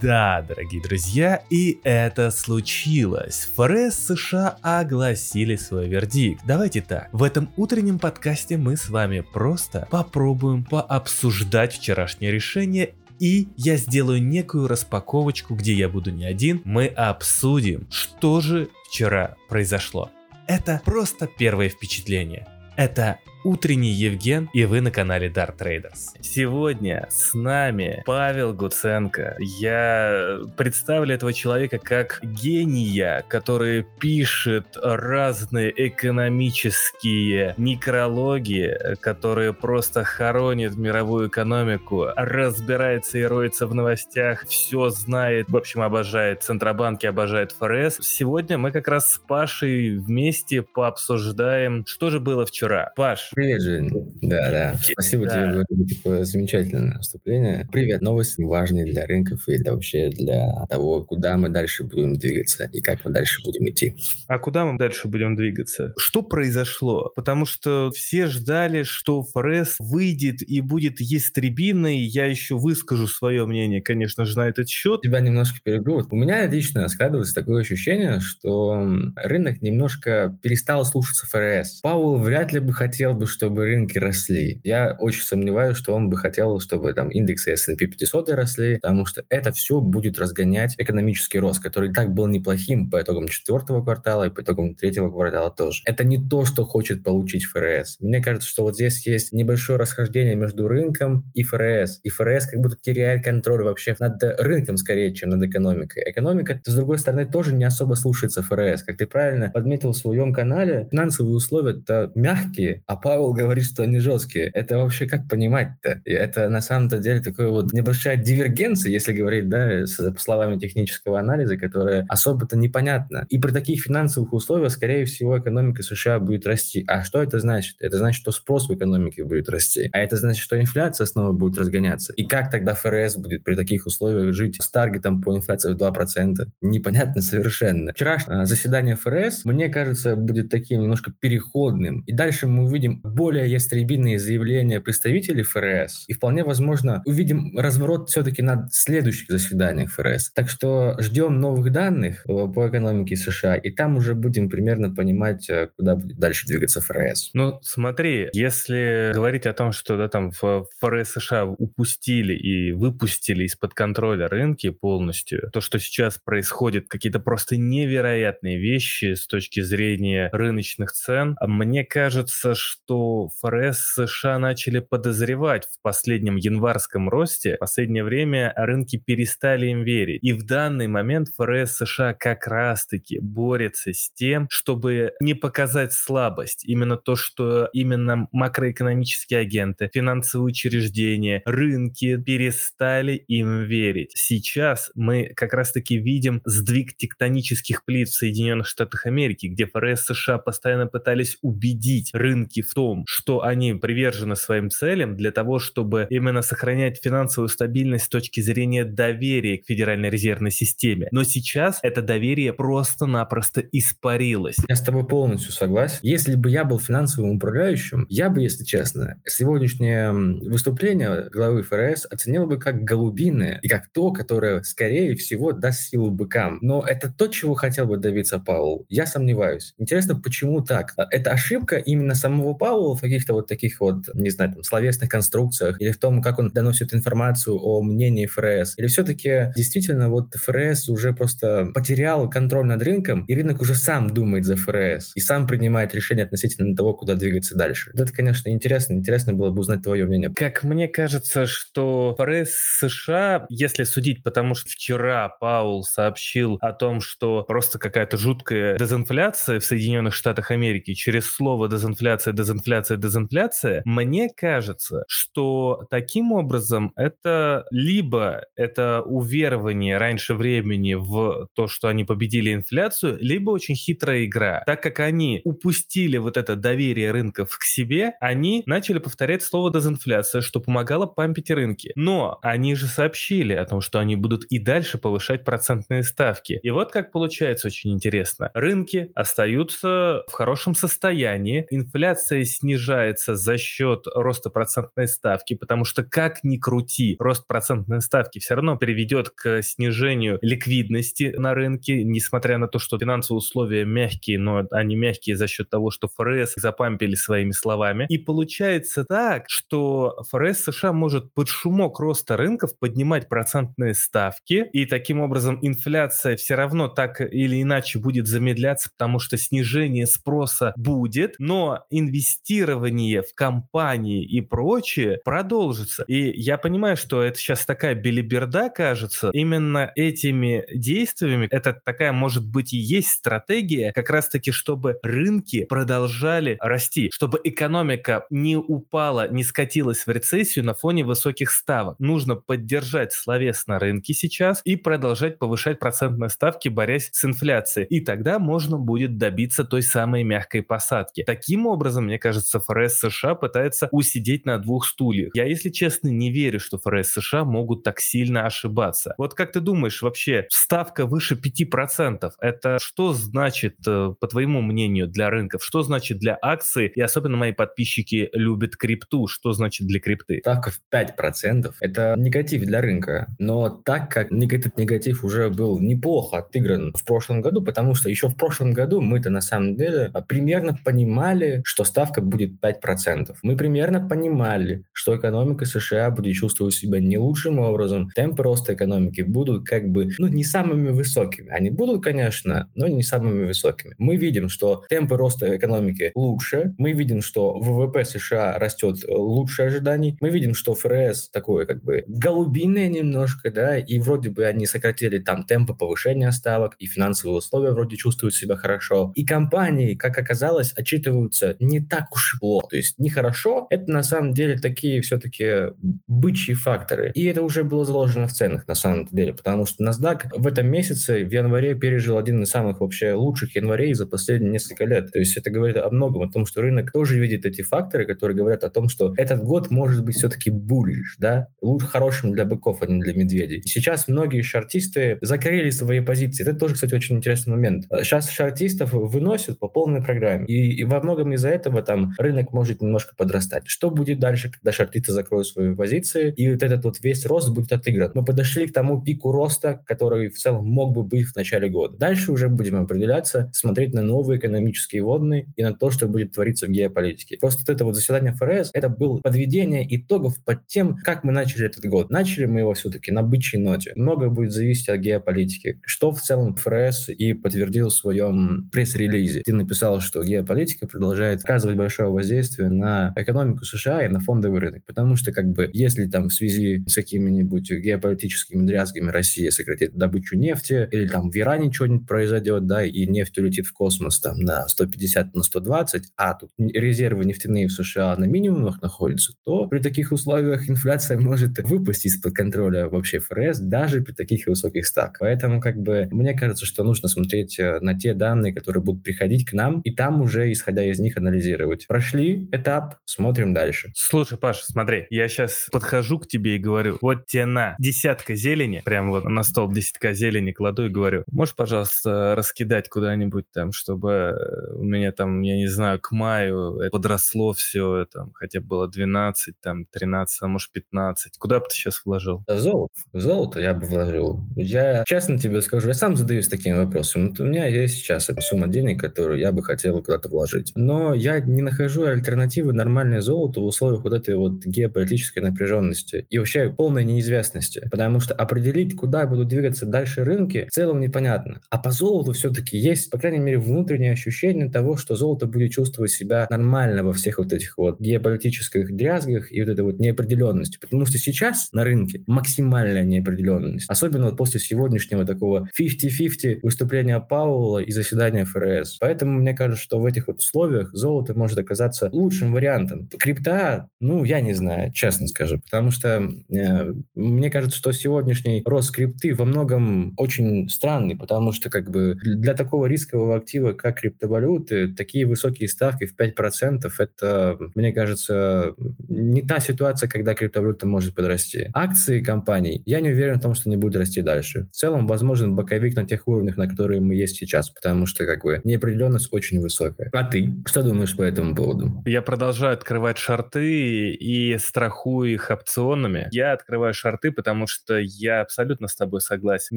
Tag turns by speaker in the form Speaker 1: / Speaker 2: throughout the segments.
Speaker 1: Да, дорогие друзья, и это случилось. ФРС США огласили свой вердикт. Давайте так, в этом утреннем подкасте мы с вами просто попробуем пообсуждать вчерашнее решение и я сделаю некую распаковочку, где я буду не один. Мы обсудим, что же вчера произошло. Это просто первое впечатление. Это утренний Евген, и вы на канале Dart Traders. Сегодня с нами Павел Гуценко. Я представлю этого человека как гения, который пишет разные экономические некрологии, которые просто хоронят мировую экономику, разбирается и роется в новостях, все знает, в общем, обожает Центробанки, обожает ФРС. Сегодня мы как раз с Пашей вместе пообсуждаем, что же было вчера. Паш,
Speaker 2: Привет, Жень. Да, да. Спасибо да. тебе за такое замечательное выступление. Привет. Новости важные для рынков и для вообще для того, куда мы дальше будем двигаться и как мы дальше будем идти.
Speaker 1: А куда мы дальше будем двигаться? Что произошло? Потому что все ждали, что ФРС выйдет и будет ястребиной. Я еще выскажу свое мнение, конечно же, на этот счет.
Speaker 2: Тебя немножко перебью. У меня лично складывается такое ощущение, что рынок немножко перестал слушаться ФРС. Пауэлл вряд ли бы хотел бы, чтобы рынки росли. Я очень сомневаюсь, что он бы хотел, чтобы там индексы S&P 500 росли, потому что это все будет разгонять экономический рост, который и так был неплохим по итогам четвертого квартала и по итогам третьего квартала тоже. Это не то, что хочет получить ФРС. Мне кажется, что вот здесь есть небольшое расхождение между рынком и ФРС. И ФРС как будто теряет контроль вообще над рынком скорее, чем над экономикой. Экономика, с другой стороны, тоже не особо слушается ФРС. Как ты правильно подметил в своем канале, финансовые условия-то мягкие, а Павел говорит, что они жесткие. Это вообще как понимать-то? И это на самом-то деле такая вот небольшая дивергенция, если говорить, да, с словами технического анализа, которая особо-то непонятна. И при таких финансовых условиях, скорее всего, экономика США будет расти. А что это значит? Это значит, что спрос в экономике будет расти. А это значит, что инфляция снова будет разгоняться. И как тогда ФРС будет при таких условиях жить с таргетом по инфляции в 2%? Непонятно совершенно. Вчерашнее заседание ФРС, мне кажется, будет таким немножко переходным. И дальше мы увидим более ястребиные заявления представителей ФРС, и вполне возможно увидим разворот все-таки на следующих заседаниях ФРС. Так что ждем новых данных по экономике США, и там уже будем примерно понимать, э, куда будет дальше двигаться ФРС.
Speaker 1: Ну, смотри, если говорить о том, что да, там в ФРС США упустили и выпустили из-под контроля рынки полностью, то, что сейчас происходит, какие-то просто невероятные вещи с точки зрения рыночных цен, мне кажется, что что ФРС США начали подозревать в последнем январском росте, в последнее время рынки перестали им верить. И в данный момент ФРС США как раз-таки борется с тем, чтобы не показать слабость. Именно то, что именно макроэкономические агенты, финансовые учреждения, рынки перестали им верить. Сейчас мы как раз-таки видим сдвиг тектонических плит в Соединенных Штатах Америки, где ФРС США постоянно пытались убедить рынки в том, что они привержены своим целям для того, чтобы именно сохранять финансовую стабильность с точки зрения доверия к Федеральной резервной системе. Но сейчас это доверие просто-напросто испарилось.
Speaker 2: Я с тобой полностью согласен. Если бы я был финансовым управляющим, я бы, если честно, сегодняшнее выступление главы ФРС оценил бы как голубиное и как то, которое, скорее всего, даст силу быкам. Но это то, чего хотел бы добиться Паул. Я сомневаюсь. Интересно, почему так? Это ошибка именно самого Паула Пауэлл в каких-то вот таких вот, не знаю, там, словесных конструкциях, или в том, как он доносит информацию о мнении ФРС, или все-таки действительно вот ФРС уже просто потерял контроль над рынком, и рынок уже сам думает за ФРС, и сам принимает решение относительно того, куда двигаться дальше. Это, конечно, интересно. Интересно было бы узнать твое мнение.
Speaker 1: Как мне кажется, что ФРС США, если судить, потому что вчера Паул сообщил о том, что просто какая-то жуткая дезинфляция в Соединенных Штатах Америки, через слово дезинфляция, дезинфляция инфляция, дезинфляция, мне кажется, что таким образом это либо это уверование раньше времени в то, что они победили инфляцию, либо очень хитрая игра. Так как они упустили вот это доверие рынков к себе, они начали повторять слово дезинфляция, что помогало пампить рынки. Но они же сообщили о том, что они будут и дальше повышать процентные ставки. И вот как получается очень интересно. Рынки остаются в хорошем состоянии, инфляция инфляция снижается за счет роста процентной ставки, потому что как ни крути, рост процентной ставки все равно приведет к снижению ликвидности на рынке, несмотря на то, что финансовые условия мягкие, но они мягкие за счет того, что ФРС запампили своими словами. И получается так, что ФРС США может под шумок роста рынков поднимать процентные ставки, и таким образом инфляция все равно так или иначе будет замедляться, потому что снижение спроса будет, но инвестирование в компании и прочее продолжится. И я понимаю, что это сейчас такая белиберда кажется. Именно этими действиями, это такая, может быть, и есть стратегия, как раз-таки, чтобы рынки продолжали расти, чтобы экономика не упала, не скатилась в рецессию на фоне высоких ставок. Нужно поддержать словесно рынки сейчас и продолжать повышать процентные ставки, борясь с инфляцией. И тогда можно будет добиться той самой мягкой посадки. Таким образом, мне кажется, ФРС США пытается усидеть на двух стульях. Я, если честно, не верю, что ФРС США могут так сильно ошибаться. Вот как ты думаешь, вообще ставка выше 5% это что значит, э, по твоему мнению, для рынков? Что значит для акций? И особенно мои подписчики любят крипту. Что значит для крипты?
Speaker 2: Ставка в 5% – это негатив для рынка. Но так как этот негатив уже был неплохо отыгран в прошлом году, потому что еще в прошлом году мы-то на самом деле примерно понимали, что ставка будет 5%. Мы примерно понимали, что экономика США будет чувствовать себя не лучшим образом, темпы роста экономики будут как бы, ну, не самыми высокими. Они будут, конечно, но не самыми высокими. Мы видим, что темпы роста экономики лучше, мы видим, что ВВП США растет лучше ожиданий, мы видим, что ФРС такое как бы голубиное немножко, да, и вроде бы они сократили там темпы повышения ставок, и финансовые условия вроде чувствуют себя хорошо. И компании, как оказалось, отчитываются не так уж и плохо. То есть нехорошо, это на самом деле такие все-таки бычьи факторы. И это уже было заложено в ценах на самом деле, потому что NASDAQ в этом месяце, в январе, пережил один из самых вообще лучших январей за последние несколько лет. То есть это говорит о многом, о том, что рынок тоже видит эти факторы, которые говорят о том, что этот год может быть все-таки bullish, да, лучше хорошим для быков, а не для медведей. Сейчас многие шартисты закрыли свои позиции. Это тоже, кстати, очень интересный момент. Сейчас шартистов выносят по полной программе. И, и во многом из-за этого там рынок может немножко подрастать. Что будет дальше, когда шартисты закроют свои позиции, и вот этот вот весь рост будет отыгран? Мы подошли к тому пику роста, который в целом мог бы быть в начале года. Дальше уже будем определяться, смотреть на новые экономические водные и на то, что будет твориться в геополитике. Просто вот это вот заседание ФРС, это было подведение итогов под тем, как мы начали этот год. Начали мы его все-таки на бычьей ноте. Многое будет зависеть от геополитики. Что в целом ФРС и подтвердил в своем пресс-релизе. Ты написал, что геополитика продолжает оказывать большое воздействие на экономику США и на фондовый рынок. Потому что как бы если там в связи с какими-нибудь геополитическими дрязгами Россия сократит добычу нефти или там в Иране что-нибудь произойдет, да, и нефть улетит в космос там на 150, на 120, а тут резервы нефтяные в США на минимумах находятся, то при таких условиях инфляция может выпасть из-под контроля вообще ФРС даже при таких высоких ставках. Поэтому как бы мне кажется, что нужно смотреть э, на те данные, которые будут приходить к нам, и там уже, исходя из них, анализировать. Прошли этап, смотрим дальше.
Speaker 1: Слушай, Паша, смотри, я сейчас подхожу к тебе и говорю, вот тебе на десятка зелени, прямо вот на стол десятка зелени кладу и говорю, можешь, пожалуйста, раскидать куда-нибудь там, чтобы э, у меня там, я не знаю, к маю подросло все, там, хотя бы было 12, там, 13, а может 15. Куда бы ты сейчас вложил?
Speaker 2: Золото. Золото я бы вложил. Я честно тебе скажу, я сам задаюсь таким вопросом. Вот у меня есть сейчас эта сумма денег, которую я бы хотел куда-то вложить. Но я не нахожу альтернативы нормальное золото в условиях вот этой вот геополитической напряженности и вообще полной неизвестности. Потому что определить, куда будут двигаться дальше рынки, в целом непонятно. А по золоту все-таки есть, по крайней мере, внутреннее ощущение того, что золото будет чувствовать себя нормально во всех вот этих вот геополитических дрязгах и вот этой вот неопределенности. Потому что сейчас на рынке максимальная неопределенность. Особенно вот после сегодняшнего такого 50-50 выступления Пауэлла и заседания ФРС. Поэтому мне кажется, что в этих вот условиях золото может оказаться лучшим вариантом. Крипта, ну, я не знаю, честно скажу. Потому что э, мне кажется, что сегодняшний рост крипты во многом очень странный, потому что как бы для такого рискового актива, как криптовалюты, такие высокие ставки в 5% это, мне кажется, не та ситуация, когда криптовалюта может подрасти. Акции компаний, я не уверен в том, что они будут расти дальше. В целом, возможен боковик на тех уровнях, на которые мы есть сейчас, потому что как бы неопределенность очень высокая. А ты что думаешь по этому поводу?
Speaker 1: Я продолжаю открывать шарты и страхую их опционами. Я открываю шарты, потому что я абсолютно с тобой согласен.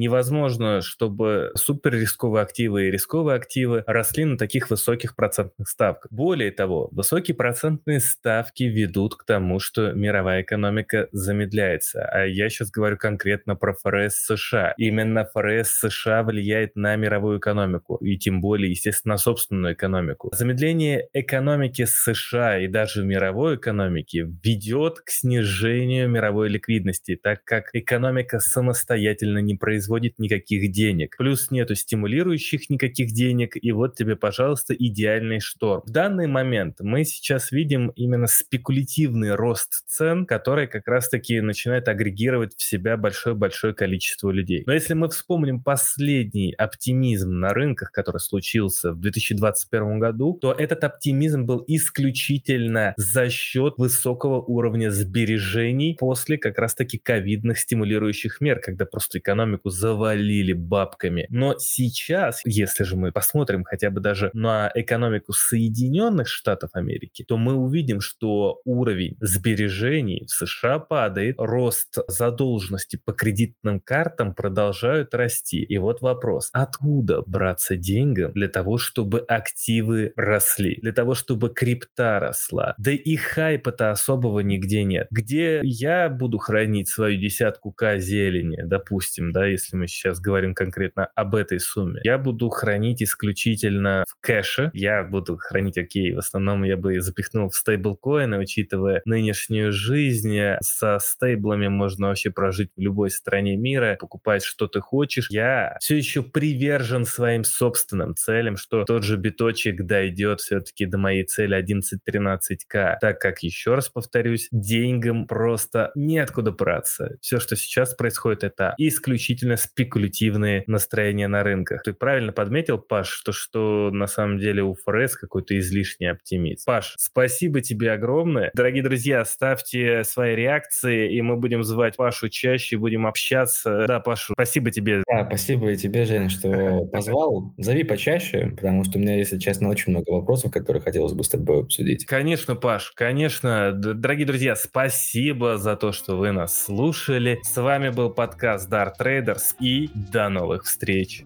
Speaker 1: Невозможно, чтобы супер рисковые активы и рисковые активы росли на таких высоких процентных ставках. Более того, высокие процентные ставки ведут к тому, что мировая экономика замедляется. А я сейчас говорю конкретно про ФРС США. Именно ФРС США влияет на мировую экономику, и тем более, естественно, на собственную экономику. Замедление экономики США и даже мировой экономики ведет к снижению мировой ликвидности, так как экономика самостоятельно не производит никаких денег. Плюс нету стимулирующих никаких денег, и вот тебе, пожалуйста, идеальный шторм. В данный момент мы сейчас видим именно спекулятивный рост цен, который как раз-таки начинает агрегировать в себя большое-большое количество людей. Но если мы вспомним последний оптимизм на рынках, который случился в 2021 году, то этот оптимизм был исключительно за счет высокого уровня сбережений после как раз-таки ковидных стимулирующих мер, когда просто экономику завалили бабками. Но сейчас, если же мы посмотрим хотя бы даже на экономику Соединенных Штатов Америки, то мы увидим, что уровень сбережений в США падает, рост задолженности по кредитным картам продолжают расти. И вот вопрос, откуда браться деньгам для того, чтобы активы росли, для того, чтобы крипта росла? Да и хайпа-то особого нигде нет. Где я буду хранить свою десятку К зелени, допустим, да, если мы сейчас говорим конкретно об этой сумме, я буду хранить исключительно в кэше, я буду хранить, окей, в основном я бы запихнул в стейблкоины, учитывая нынешнюю жизнь, со стейблами можно вообще прожить в любой стране мира, покупать что ты хочешь. Я все еще привержен своим собственным целям, что тот же биточек дойдет все-таки до моей цели 11-13к, так как, еще раз повторюсь, деньгам просто неоткуда браться. Все, что сейчас происходит, это исключительно спекулятивные настроения на рынках. Ты правильно подметил, Паш, что, что на самом деле у ФРС какой-то излишний оптимизм. Паш, спасибо тебе огромное. Дорогие друзья, ставьте свои реакции, и мы будем звать Пашу чаще, будем общаться. Да, Пашу, спасибо тебе.
Speaker 2: Да, спасибо и тебе, Жень, что позвал. Зови почаще, потому что у меня, если честно, очень много вопросов, которые хотелось бы с тобой обсудить.
Speaker 1: Конечно, Паш, конечно. Дорогие друзья, спасибо за то, что вы нас слушали. С вами был подкаст Dart Traders и до новых встреч.